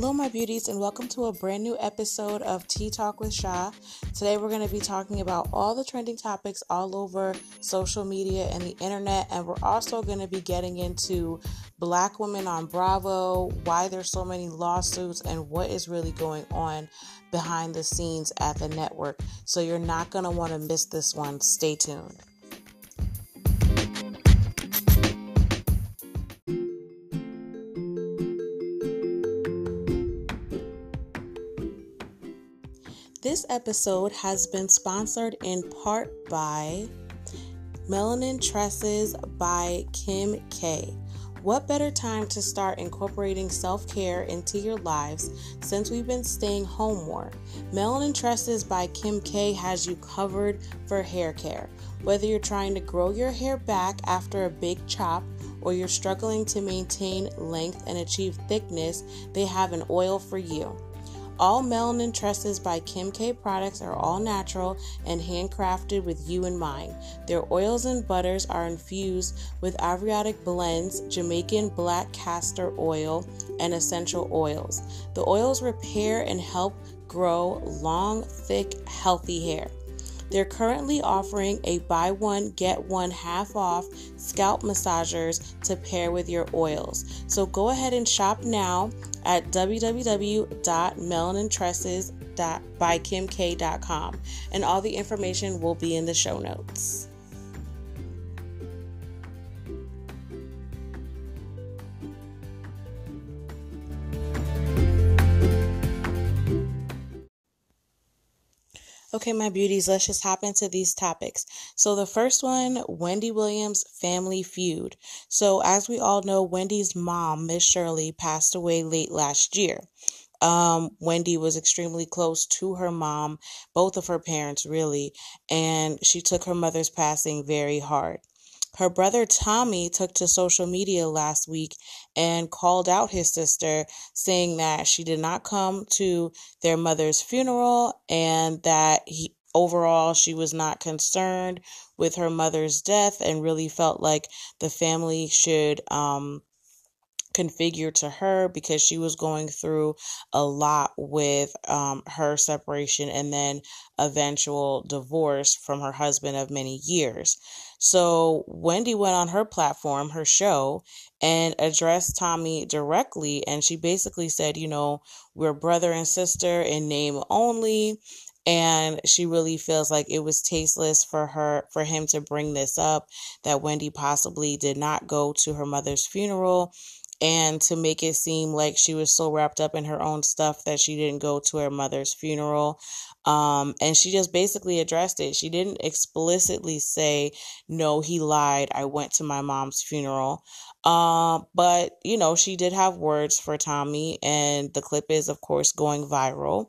Hello, my beauties, and welcome to a brand new episode of Tea Talk with Sha. Today, we're going to be talking about all the trending topics all over social media and the internet, and we're also going to be getting into black women on Bravo, why there's so many lawsuits, and what is really going on behind the scenes at the network. So, you're not going to want to miss this one. Stay tuned. This episode has been sponsored in part by Melanin Tresses by Kim K. What better time to start incorporating self care into your lives since we've been staying home more? Melanin Tresses by Kim K has you covered for hair care. Whether you're trying to grow your hair back after a big chop or you're struggling to maintain length and achieve thickness, they have an oil for you. All Melanin Tresses by Kim K products are all natural and handcrafted with you in mind. Their oils and butters are infused with abiotic blends, Jamaican black castor oil, and essential oils. The oils repair and help grow long, thick, healthy hair. They're currently offering a buy one, get one half off scalp massagers to pair with your oils. So go ahead and shop now at www.melanintresses.bykimk.com, and all the information will be in the show notes. Okay, my beauties, let's just hop into these topics. So, the first one Wendy Williams family feud. So, as we all know, Wendy's mom, Miss Shirley, passed away late last year. Um, Wendy was extremely close to her mom, both of her parents, really, and she took her mother's passing very hard. Her brother Tommy took to social media last week and called out his sister, saying that she did not come to their mother's funeral and that he overall she was not concerned with her mother's death and really felt like the family should um configured to her because she was going through a lot with um, her separation and then eventual divorce from her husband of many years. So Wendy went on her platform, her show, and addressed Tommy directly. And she basically said, you know, we're brother and sister in name only and she really feels like it was tasteless for her for him to bring this up that Wendy possibly did not go to her mother's funeral and to make it seem like she was so wrapped up in her own stuff that she didn't go to her mother's funeral. Um, and she just basically addressed it. She didn't explicitly say, No, he lied. I went to my mom's funeral. Um, but, you know, she did have words for Tommy, and the clip is, of course, going viral.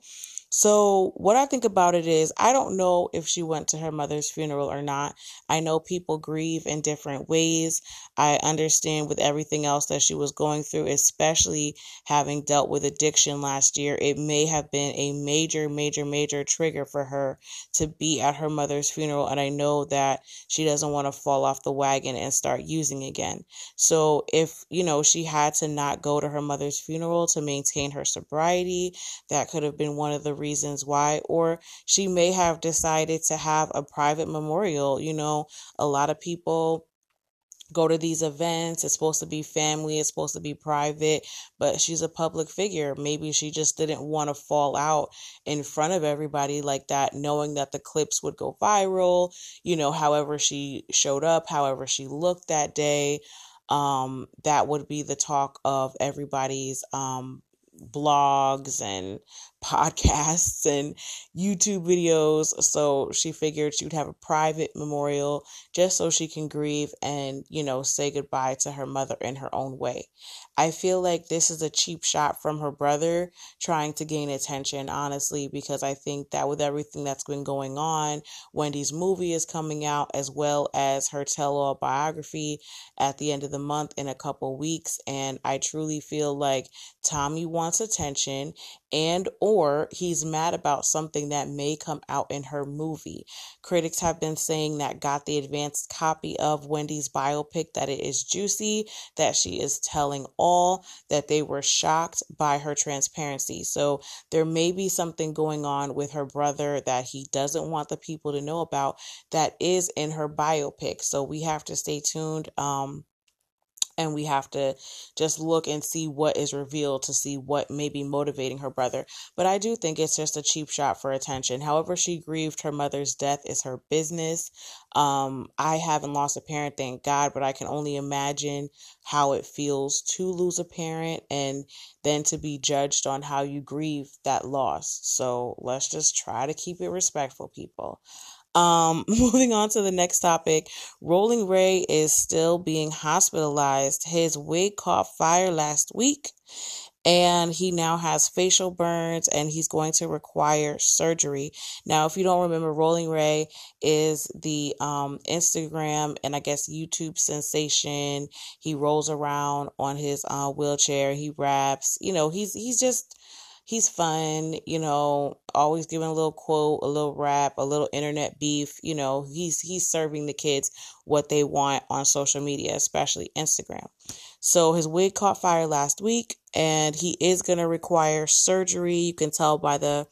So, what I think about it is, I don't know if she went to her mother's funeral or not. I know people grieve in different ways. I understand with everything else that she was going through, especially having dealt with addiction last year, it may have been a major, major, major trigger for her to be at her mother's funeral. And I know that she doesn't want to fall off the wagon and start using again. So, if, you know, she had to not go to her mother's funeral to maintain her sobriety, that could have been one of the reasons why, or she may have decided to have a private memorial. You know, a lot of people go to these events. It's supposed to be family, it's supposed to be private, but she's a public figure. Maybe she just didn't want to fall out in front of everybody like that, knowing that the clips would go viral, you know, however she showed up, however she looked that day. Um, that would be the talk of everybody's um blogs and podcasts and YouTube videos. So she figured she would have a private memorial just so she can grieve and, you know, say goodbye to her mother in her own way. I feel like this is a cheap shot from her brother trying to gain attention, honestly, because I think that with everything that's been going on, Wendy's movie is coming out as well as her tell all biography at the end of the month in a couple weeks. And I truly feel like Tommy wants attention and or he's mad about something that may come out in her movie. Critics have been saying that got the advanced copy of Wendy's biopic that it is juicy, that she is telling all, that they were shocked by her transparency. So there may be something going on with her brother that he doesn't want the people to know about that is in her biopic. So we have to stay tuned. Um, and we have to just look and see what is revealed to see what may be motivating her brother. But I do think it's just a cheap shot for attention. However, she grieved her mother's death is her business. Um, I haven't lost a parent, thank God, but I can only imagine how it feels to lose a parent and then to be judged on how you grieve that loss. So let's just try to keep it respectful, people. Um, moving on to the next topic, Rolling Ray is still being hospitalized. His wig caught fire last week and he now has facial burns and he's going to require surgery. Now, if you don't remember, Rolling Ray is the um, Instagram and I guess YouTube sensation. He rolls around on his uh, wheelchair, he raps, you know, he's he's just he's fun, you know, always giving a little quote, a little rap, a little internet beef, you know, he's he's serving the kids what they want on social media, especially Instagram. So his wig caught fire last week and he is going to require surgery. You can tell by the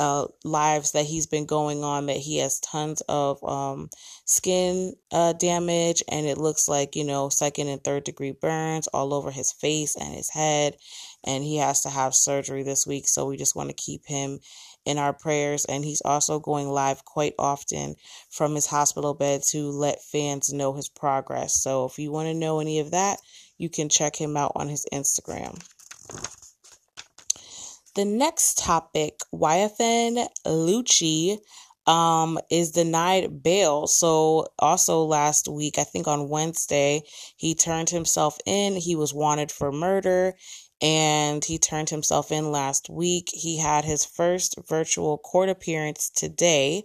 uh, lives that he's been going on that he has tons of um, skin uh, damage and it looks like you know second and third degree burns all over his face and his head and he has to have surgery this week. So we just want to keep him in our prayers. And he's also going live quite often from his hospital bed to let fans know his progress. So if you want to know any of that, you can check him out on his Instagram. The next topic, YFN Lucci um is denied bail. So also last week, I think on Wednesday, he turned himself in. He was wanted for murder and he turned himself in last week. He had his first virtual court appearance today,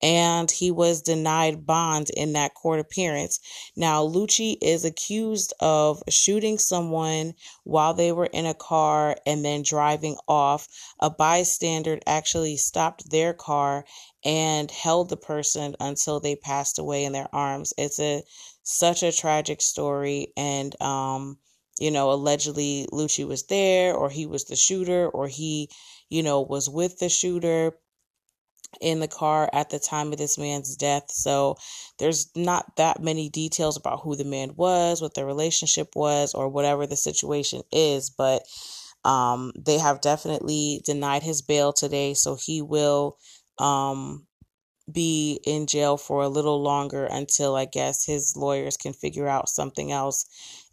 and he was denied bond in that court appearance. Now, Lucci is accused of shooting someone while they were in a car and then driving off. A bystander actually stopped their car and held the person until they passed away in their arms. It's a such a tragic story and um you know, allegedly Lucci was there or he was the shooter or he, you know, was with the shooter in the car at the time of this man's death. So there's not that many details about who the man was, what their relationship was, or whatever the situation is, but um, they have definitely denied his bail today. So he will um, be in jail for a little longer until I guess his lawyers can figure out something else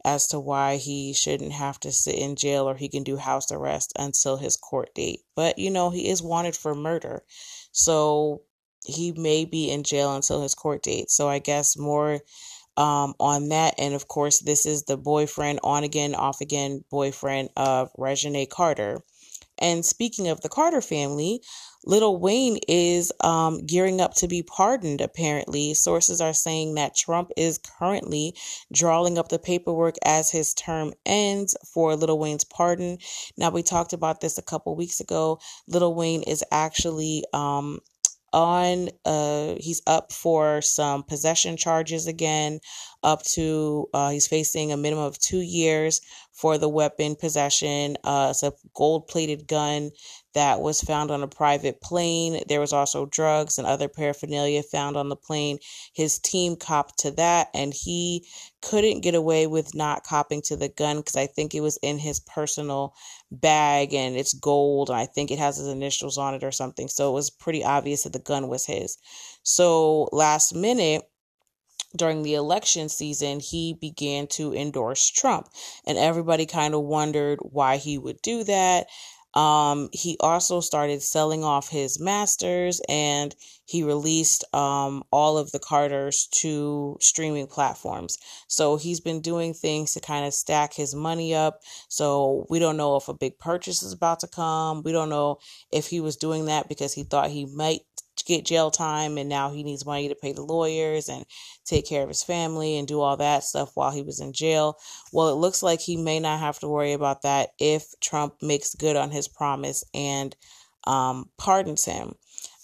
as to why he shouldn't have to sit in jail or he can do house arrest until his court date. But, you know, he is wanted for murder. So he may be in jail until his court date. So I guess more um, on that. And of course, this is the boyfriend, on again, off again boyfriend of Reginae Carter. And speaking of the Carter family, Lil Wayne is um, gearing up to be pardoned, apparently. Sources are saying that Trump is currently drawing up the paperwork as his term ends for Lil Wayne's pardon. Now, we talked about this a couple weeks ago. Lil Wayne is actually um, on uh he's up for some possession charges again up to uh he's facing a minimum of two years for the weapon possession uh it's a gold plated gun that was found on a private plane there was also drugs and other paraphernalia found on the plane his team copped to that and he couldn't get away with not copping to the gun because i think it was in his personal bag and it's gold. And I think it has his initials on it or something. So it was pretty obvious that the gun was his. So last minute, during the election season, he began to endorse Trump. And everybody kind of wondered why he would do that. Um, he also started selling off his masters and he released um, all of the Carters to streaming platforms. So he's been doing things to kind of stack his money up. So we don't know if a big purchase is about to come. We don't know if he was doing that because he thought he might get jail time and now he needs money to pay the lawyers and take care of his family and do all that stuff while he was in jail. Well, it looks like he may not have to worry about that if Trump makes good on his promise and um, pardons him.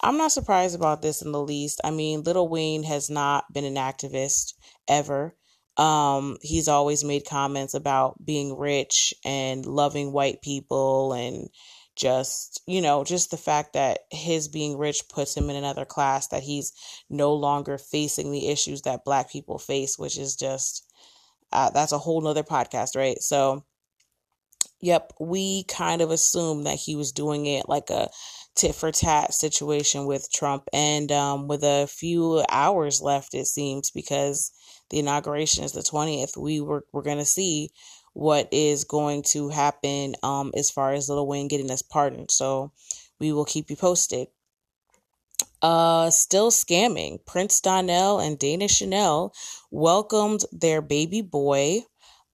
I'm not surprised about this in the least. I mean, Lil Wayne has not been an activist ever. Um, he's always made comments about being rich and loving white people and just, you know, just the fact that his being rich puts him in another class, that he's no longer facing the issues that black people face, which is just, uh, that's a whole nother podcast, right? So, yep, we kind of assumed that he was doing it like a tit for tat situation with Trump. And um, with a few hours left, it seems, because the inauguration is the 20th, we were, we're going to see what is going to happen um, as far as Lil Wayne getting this pardon. So we will keep you posted. Uh, still scamming. Prince Donnell and Dana Chanel welcomed their baby boy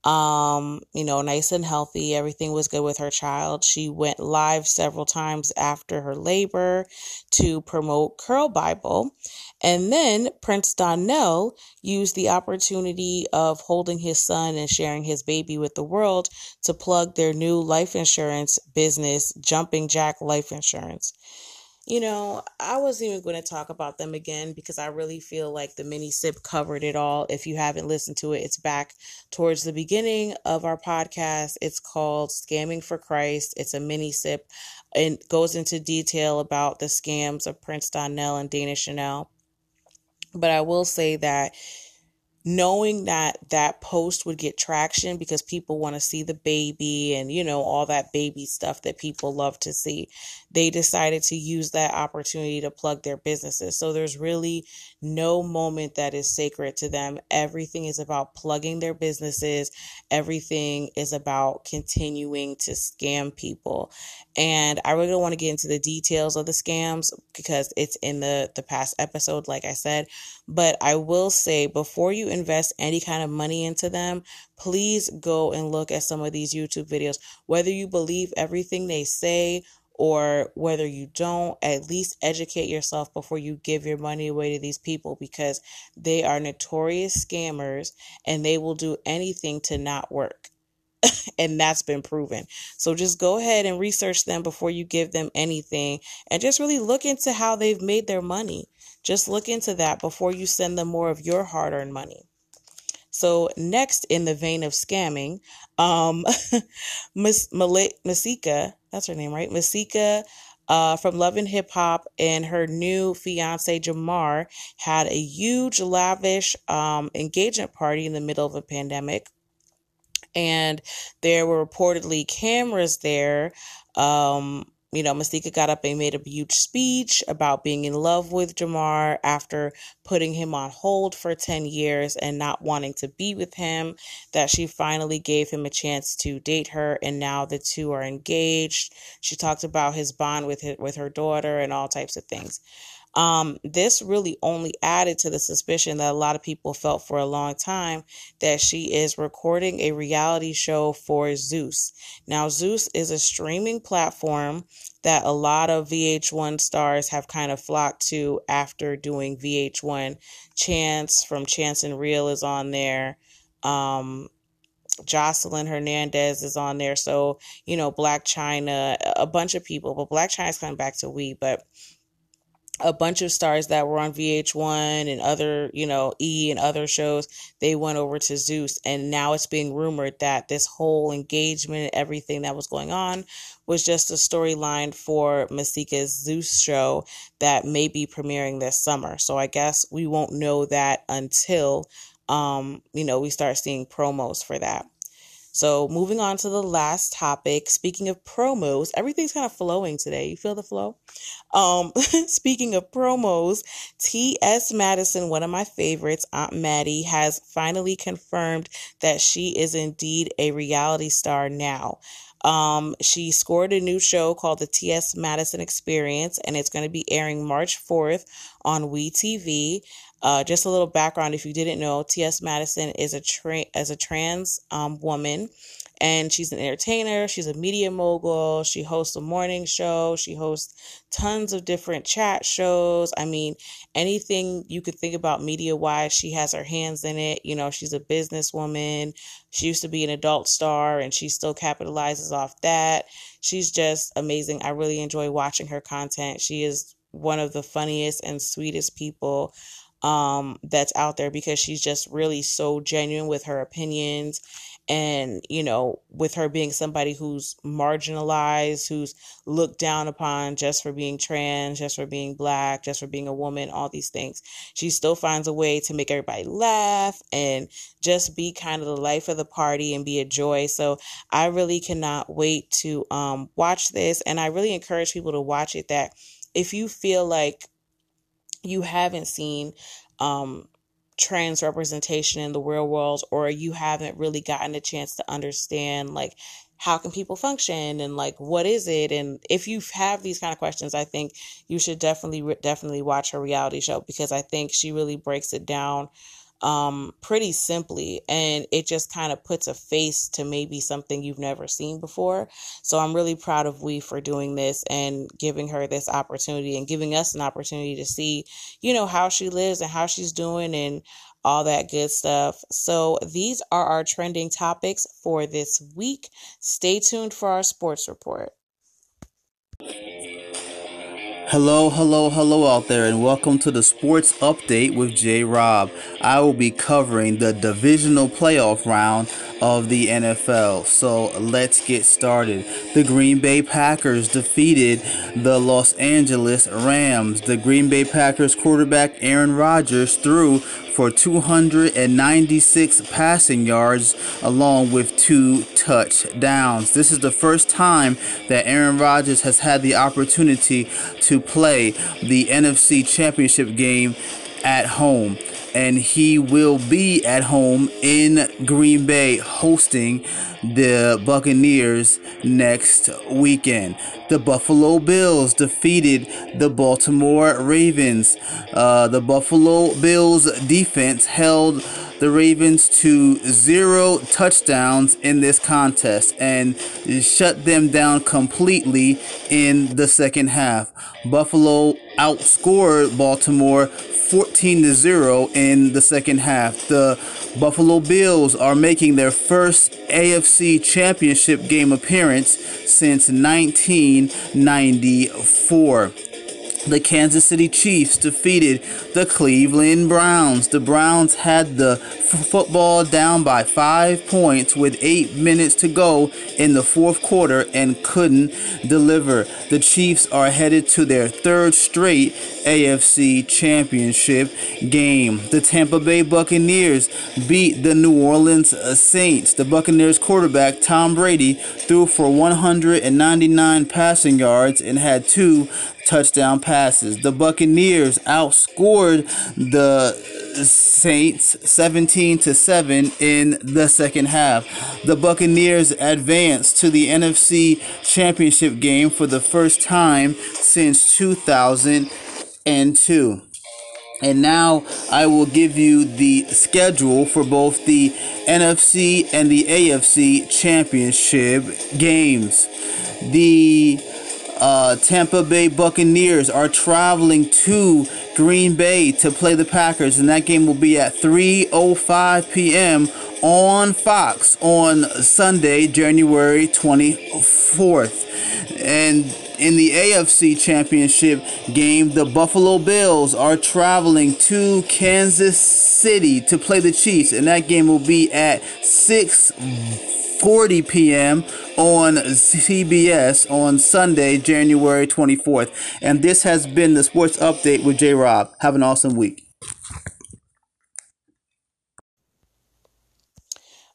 um, you know, nice and healthy. Everything was good with her child. She went live several times after her labor to promote Curl Bible. And then Prince Donnell used the opportunity of holding his son and sharing his baby with the world to plug their new life insurance business, Jumping Jack Life Insurance you know, I wasn't even going to talk about them again because I really feel like the mini sip covered it all. If you haven't listened to it, it's back towards the beginning of our podcast. It's called Scamming for Christ. It's a mini sip and goes into detail about the scams of Prince Donnell and Dana Chanel. But I will say that knowing that that post would get traction because people want to see the baby and you know all that baby stuff that people love to see they decided to use that opportunity to plug their businesses. So there's really no moment that is sacred to them. Everything is about plugging their businesses. Everything is about continuing to scam people. And i really don't want to get into the details of the scams because it's in the the past episode like i said. But i will say before you invest any kind of money into them, please go and look at some of these YouTube videos. Whether you believe everything they say or whether you don't, at least educate yourself before you give your money away to these people because they are notorious scammers and they will do anything to not work. and that's been proven. So just go ahead and research them before you give them anything and just really look into how they've made their money. Just look into that before you send them more of your hard earned money. So next in the vein of scamming, um, Miss Masika, that's her name, right? Masika uh, from Love and Hip Hop and her new fiance Jamar had a huge, lavish um, engagement party in the middle of a pandemic. And there were reportedly cameras there um, you know, Masika got up and made a huge speech about being in love with Jamar after putting him on hold for 10 years and not wanting to be with him, that she finally gave him a chance to date her and now the two are engaged. She talked about his bond with his, with her daughter and all types of things. Um, this really only added to the suspicion that a lot of people felt for a long time that she is recording a reality show for Zeus. Now, Zeus is a streaming platform that a lot of VH1 stars have kind of flocked to after doing VH1. Chance from Chance and Real is on there. Um, Joseline Hernandez is on there. So, you know, Blac Chyna, a bunch of people, but Blac Chyna's coming back to We, but a bunch of stars that were on VH1 and other, you know, E and other shows, they went over to Zeus. And now it's being rumored that this whole engagement, everything that was going on, was just a storyline for Masika's Zeus show that may be premiering this summer. So I guess we won't know that until, um, you know, we start seeing promos for that. So moving on to the last topic. Speaking of promos, everything's kind of flowing today. You feel the flow? Um, speaking of promos, T.S. Madison, one of my favorites, Aunt Maddie, has finally confirmed that she is indeed a reality star now. Um, she scored a new show called the T.S. Madison Experience, and it's going to be airing March 4th on WeTV. Uh, just a little background if you didn't know, T.S. Madison is a tra- as a trans um, woman, and she's an entertainer. She's a media mogul. She hosts a morning show. She hosts tons of different chat shows. I mean, anything you could think about media wise, she has her hands in it. You know, she's a businesswoman. She used to be an adult star and she still capitalizes off that. She's just amazing. I really enjoy watching her content. She is one of the funniest and sweetest people um, that's out there because she's just really so genuine with her opinions and you know with her being somebody who's marginalized who's looked down upon just for being trans just for being black just for being a woman all these things. She still finds a way to make everybody laugh and just be kind of the life of the party and be a joy. So i really cannot wait to um, watch this. And i really encourage people to watch it that if you feel like you haven't seen um, trans representation in the real world or you haven't really gotten a chance to understand like how can people function and like what is it? And if you have these kind of questions i think you should definitely definitely watch her reality show because i think she really breaks it down um, pretty simply, and it just kind of puts a face to maybe something you've never seen before. So I'm really proud of we for doing this and giving her this opportunity and giving us an opportunity to see, you know, how she lives and how she's doing and all that good stuff. So these are our trending topics for this week. Stay tuned for our sports report. Hello, hello, hello out there, and welcome to the Sports Update with J Rob. I will be covering the divisional playoff round of the NFL. So let's get started. The Green Bay Packers defeated the Los Angeles Rams. The Green Bay Packers quarterback Aaron Rodgers threw for 296 passing yards along with two touchdowns. This is the first time that Aaron Rodgers has had the opportunity to play the NFC Championship game at home. And he will be at home in Green Bay hosting the Buccaneers next weekend. The Buffalo Bills defeated the Baltimore Ravens. Uh, the Buffalo Bills defense held the Ravens to zero touchdowns in this contest and shut them down completely in the second half. Buffalo outscored Baltimore 14 to 0 in the second half. The Buffalo Bills are making their first AFC Championship game appearance since 1994 the Kansas City Chiefs defeated the Cleveland Browns. The Browns had the f- football down by five points with eight minutes to go in the fourth quarter and couldn't deliver. The Chiefs are headed to their third straight AFC Championship game. The Tampa Bay Buccaneers beat the New Orleans uh, Saints. The Buccaneers quarterback Tom Brady threw for 199 passing yards and had two touchdown passes. The Buccaneers outscored the Saints 17 to 7 in the second half. The Buccaneers advanced to the NFC Championship game for the first time since 2002. And now I will give you the schedule for both the NFC and the AFC championship games. The uh, Tampa Bay Buccaneers are traveling to Green Bay to play the Packers, and that game will be at 3:05 p.m. on Fox on Sunday, January 24th. And in the AFC Championship game, the Buffalo Bills are traveling to Kansas City to play the Chiefs, and that game will be at 6 40 p.m. on CBS on Sunday, January 24th. And this has been the Sports Update with J Rob. Have an awesome week.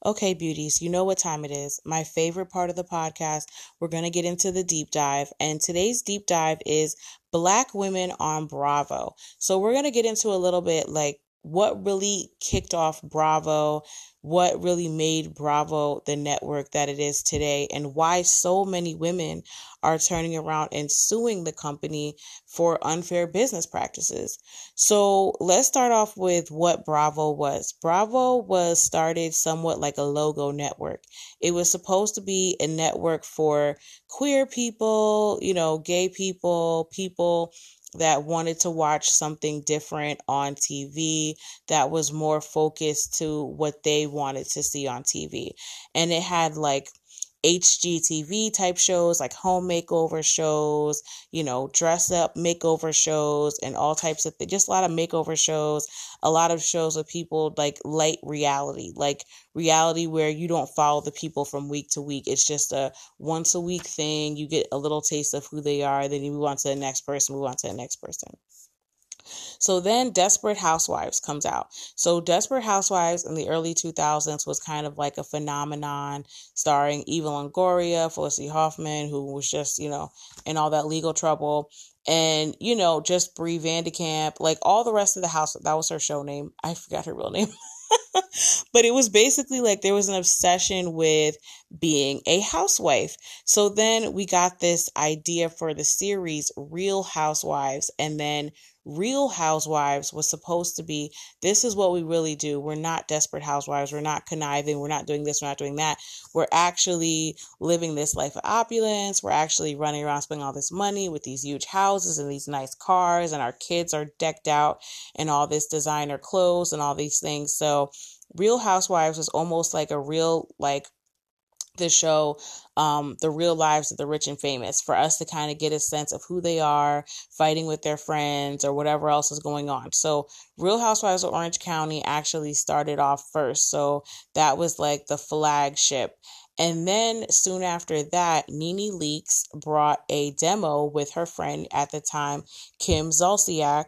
Okay, beauties, you know what time it is. My favorite part of the podcast. We're going to get into the deep dive. And today's deep dive is Black women on Bravo. So we're going to get into a little bit like what really kicked off Bravo, what really made Bravo the network that it is today, and why so many women are turning around and suing the company for unfair business practices. So let's start off with what Bravo was. Bravo was started somewhat like a logo network. It was supposed to be a network for queer people, you know, gay people, people that wanted to watch something different on TV that was more focused to what they wanted to see on TV. And it had like HGTV type shows like home makeover shows, you know, dress up makeover shows, and all types of things. Just a lot of makeover shows, a lot of shows of people like light reality, like reality where you don't follow the people from week to week. It's just a once a week thing. You get a little taste of who they are, then you move on to the next person, move on to the next person. So then Desperate Housewives comes out. So Desperate Housewives in the early 2000s was kind of like a phenomenon starring Eva Longoria, Felicity Huffman, who was just, you know, in all that legal trouble. And, you know, just Bree Van de Kamp, like all the rest of the house. That was her show name. I forgot her real name. but it was basically like there was an obsession with being a housewife. So then we got this idea for the series Real Housewives, and then Real Housewives was supposed to be this is what we really do. We're not desperate housewives. We're not conniving. We're not doing this. We're not doing that. We're actually living this life of opulence. We're actually running around spending all this money with these huge houses and these nice cars, and our kids are decked out in all this designer clothes and all these things. So, Real Housewives was almost like a real, like, the show um, the real lives of the rich and famous for us to kind of get a sense of who they are, fighting with their friends, or whatever else is going on. So, Real Housewives of Orange County actually started off first. So, that was like the flagship. And then soon after that, Nene Leakes brought a demo with her friend at the time, Kim Zolciak,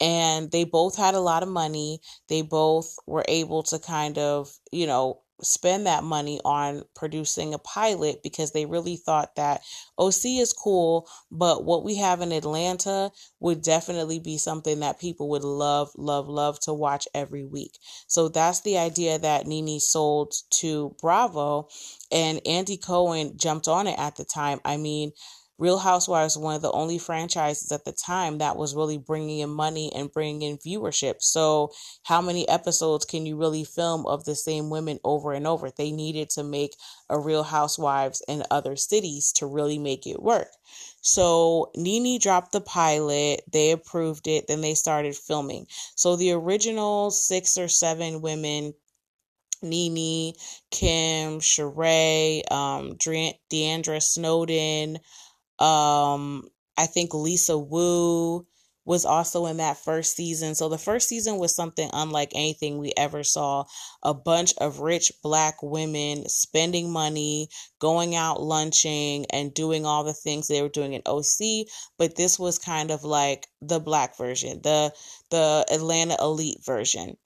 and they both had a lot of money. They both were able to kind of, you know, spend that money on producing a pilot because they really thought that OC is cool, but what we have in Atlanta would definitely be something that people would love, love, love to watch every week. So that's the idea that Nene sold to Bravo, and Andy Cohen jumped on it at the time. I mean, Real Housewives was one of the only franchises at the time that was really bringing in money and bringing in viewership. So, how many episodes can you really film of the same women over and over? They needed to make a Real Housewives in other cities to really make it work. So, Nene dropped the pilot, they approved it, then they started filming. So, the original six or seven women Nene, Kim, Sheree, um, D'Andra Snowden, um, I think Lisa Wu was also in that first season. So the first season was something unlike anything we ever saw. A bunch of rich black women spending money, going out lunching, and doing all the things they were doing in OC. But this was kind of like the black version, the the Atlanta elite version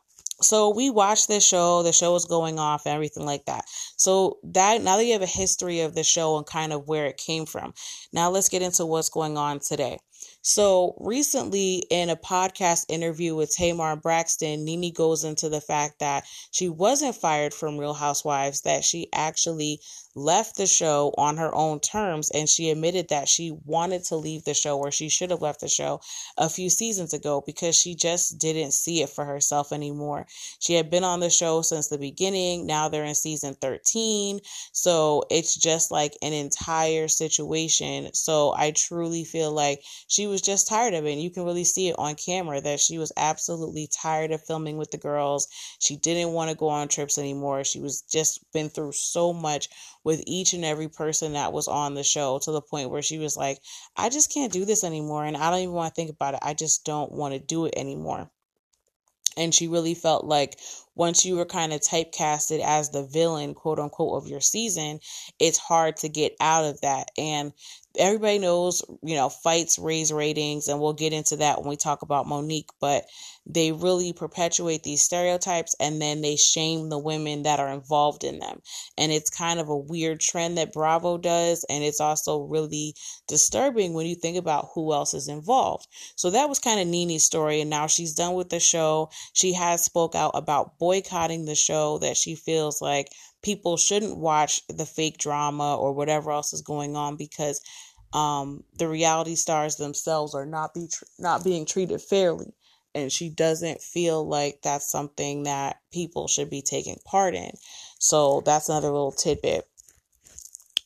so we watched this show the show was going off and everything like that. So that now that you have a history of the show and kind of where it came from now let's get into what's going on today so recently in a podcast interview with Tamar Braxton, Nene goes into the fact that she wasn't fired from Real Housewives, that she actually left the show on her own terms and she admitted that she wanted to leave the show or she should have left the show a few seasons ago because she just didn't see it for herself anymore. She had been on the show since the beginning. Now they're in season 13. So it's just like an entire situation. So I truly feel like she was just tired of it. And you can really see it on camera that she was absolutely tired of filming with the girls. She didn't want to go on trips anymore. She was just been through so much with each and every person that was on the show to the point where she was like, I just can't do this anymore. And I don't even want to think about it. I just don't want to do it anymore. And she really felt like once you were kind of typecasted as the villain, quote unquote, of your season, it's hard to get out of that. And everybody knows, you know, fights raise ratings, and we'll get into that when we talk about Monique, but they really perpetuate these stereotypes and then they shame the women that are involved in them. And it's kind of a weird trend that Bravo does, and it's also really disturbing when you think about who else is involved. So that was kind of NeNe's story, and now she's done with the show. She has spoke out about boycotting the show that she feels like people shouldn't watch the fake drama or whatever else is going on because um, the reality stars themselves are not be tr- not being treated fairly, and she doesn't feel like that's something that people should be taking part in. So that's another little tidbit.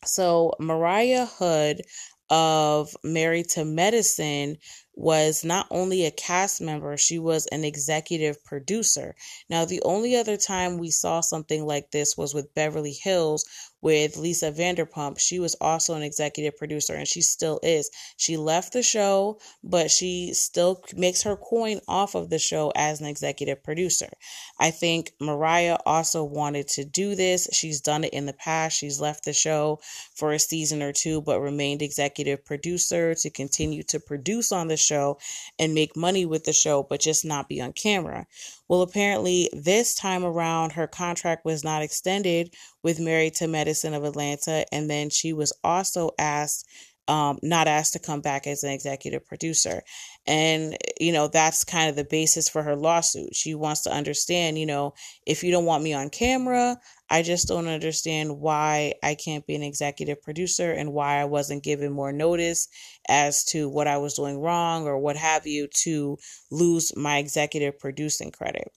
So Mariah Huq of Married to Medicine was not only a cast member, she was an executive producer. Now, the only other time we saw something like this was with Beverly Hills, with Lisa Vanderpump. She was also an executive producer and she still is. She left the show, but she still makes her coin off of the show as an executive producer. I think Mariah also wanted to do this. She's done it in the past. She's left the show for a season or two, but remained executive producer to continue to produce on the show and make money with the show, but just not be on camera. Well, apparently, this time around, her contract was not extended with Married to Medicine of Atlanta. And then she was also asked um, not asked to come back as an executive producer. And, you know, that's kind of the basis for her lawsuit. She wants to understand, you know, if you don't want me on camera, I just don't understand why I can't be an executive producer and why I wasn't given more notice as to what I was doing wrong or what have you to lose my executive producing credit.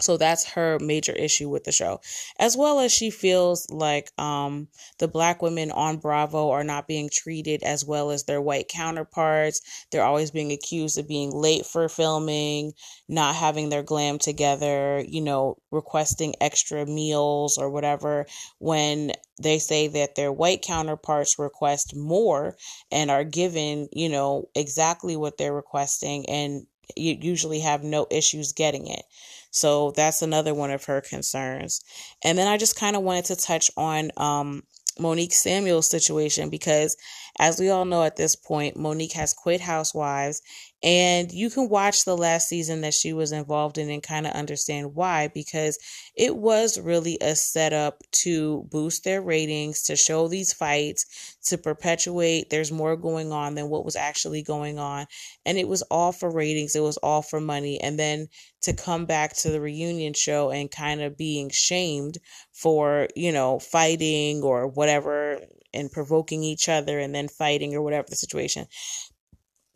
So that's her major issue with the show. As well as she feels like um, the black women on Bravo are not being treated as well as their white counterparts. They're always being accused of being late for filming, not having their glam together, you know, requesting extra meals or whatever when they say that their white counterparts request more and are given, you know, exactly what they're requesting and usually have no issues getting it. So that's another one of her concerns. And then I just kind of wanted to touch on um, Monique Samuels' situation because, as we all know at this point, Monique has quit Housewives and you can watch the last season that she was involved in and kind of understand why, because it was really a setup to boost their ratings, to show these fights, to perpetuate there's more going on than what was actually going on. And it was all for ratings, it was all for money. And then to come back to the reunion show and kind of being shamed for, you know, fighting or whatever and provoking each other and then fighting or whatever the situation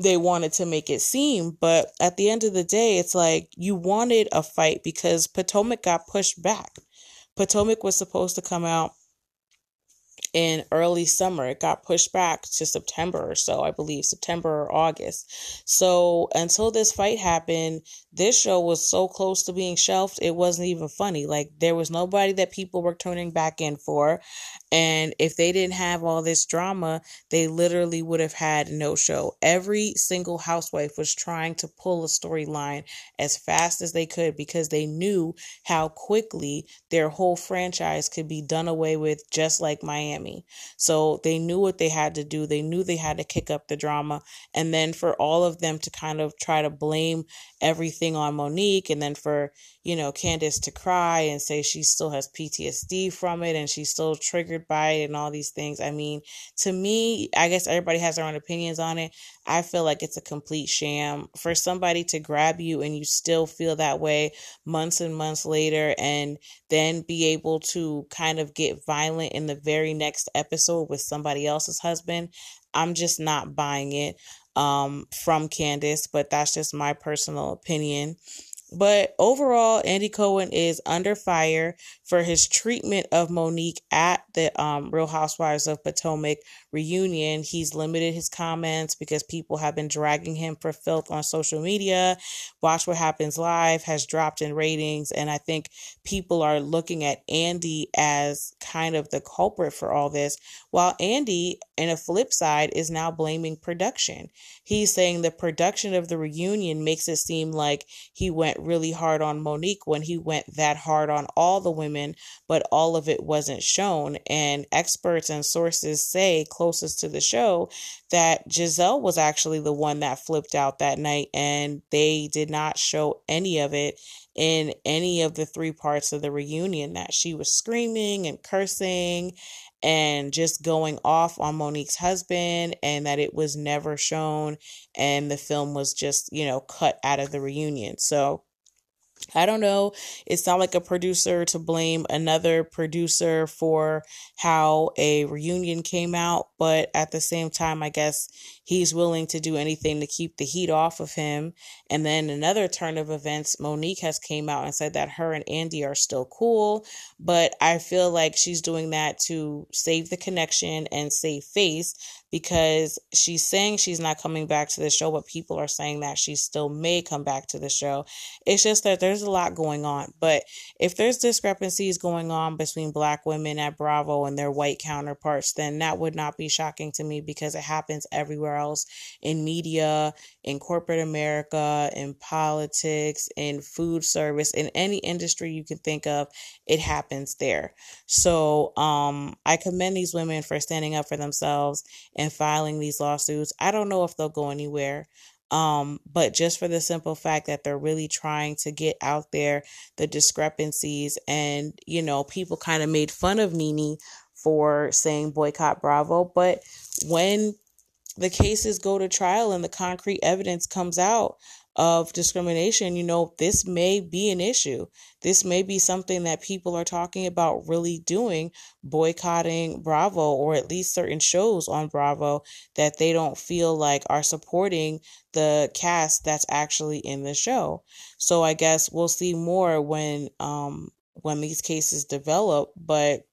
they wanted to make it seem. But at the end of the day, it's like you wanted a fight because Potomac got pushed back. Potomac was supposed to come out in early summer. It got pushed back to September or so, I believe, September or August. So until this fight happened, this show was so close to being shelved, it wasn't even funny. Like there was nobody that people were turning back in for. And if they didn't have all this drama, they literally would have had no show. Every single housewife was trying to pull a storyline as fast as they could because they knew how quickly their whole franchise could be done away with, just like Miami. So they knew what they had to do. They knew they had to kick up the drama. And then for all of them to kind of try to blame everything on Monique and then for, you know, Candace to cry and say she still has PTSD from it and she's still triggered by it and all these things. I mean, to me, I guess everybody has their own opinions on it. I feel like it's a complete sham for somebody to grab you and you still feel that way months and months later and then be able to kind of get violent in the very next episode with somebody else's husband. I'm just not buying it um, from Candace, but that's just my personal opinion. But overall, Andy Cohen is under fire for his treatment of Monique at the um, Real Housewives of Potomac reunion. He's limited his comments because people have been dragging him for filth on social media. Watch What Happens Live has dropped in ratings, and I think people are looking at Andy as kind of the culprit for all this, while Andy, in a flip side, is now blaming production. He's saying the production of the reunion makes it seem like he went really hard on Monique when he went that hard on all the women, but all of it wasn't shown. And experts and sources say closest to the show that Gizelle was actually the one that flipped out that night, and they did not show any of it in any of the three parts of the reunion that she was screaming and cursing and just going off on Monique's husband and that it was never shown and the film was just, you know, cut out of the reunion. So I don't know. It's not like a producer to blame another producer for how a reunion came out, but at the same time, I guess he's willing to do anything to keep the heat off of him. And then another turn of events, Monique has came out and said that her and Andy are still cool, but I feel like she's doing that to save the connection and save face because she's saying she's not coming back to the show, but people are saying that she still may come back to the show. It's just that there's a lot going on. But if there's discrepancies going on between black women at Bravo and their white counterparts, then that would not be shocking to me because it happens everywhere else in media, in corporate America, in politics, in food service, in any industry you can think of, it happens there. So um, I commend these women for standing up for themselves and filing these lawsuits. I don't know if they'll go anywhere. Um, but just for the simple fact that they're really trying to get out there the discrepancies and you know people kind of made fun of Nene for saying boycott Bravo, but when the cases go to trial and the concrete evidence comes out of discrimination, you know, this may be an issue. This may be something that people are talking about really doing, boycotting Bravo or at least certain shows on Bravo that they don't feel like are supporting the cast that's actually in the show. So I guess we'll see more when um when these cases develop, but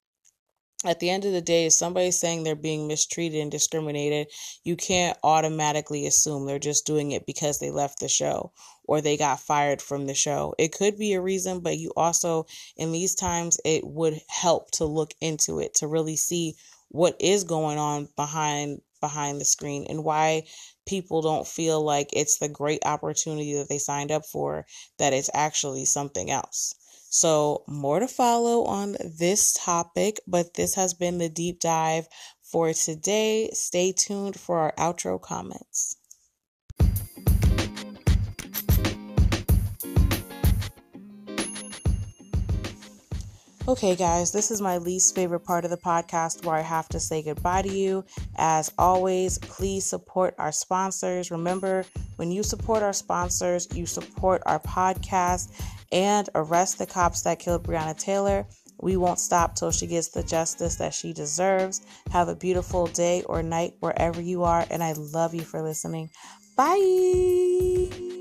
at the end of the day, if somebody's saying they're being mistreated and discriminated, you can't automatically assume they're just doing it because they left the show or they got fired from the show. It could be a reason, but you also, in these times, it would help to look into it to really see what is going on behind behind the screen and why people don't feel like it's the great opportunity that they signed up for that it's actually something else. So, more to follow on this topic, but this has been the deep dive for today. Stay tuned for our outro comments. Okay, guys, this is my least favorite part of the podcast where I have to say goodbye to you. As always, please support our sponsors. Remember, when you support our sponsors, you support our podcast and arrest the cops that killed Breonna Taylor. We won't stop till she gets the justice that she deserves. Have a beautiful day or night wherever you are, and I love you for listening. Bye.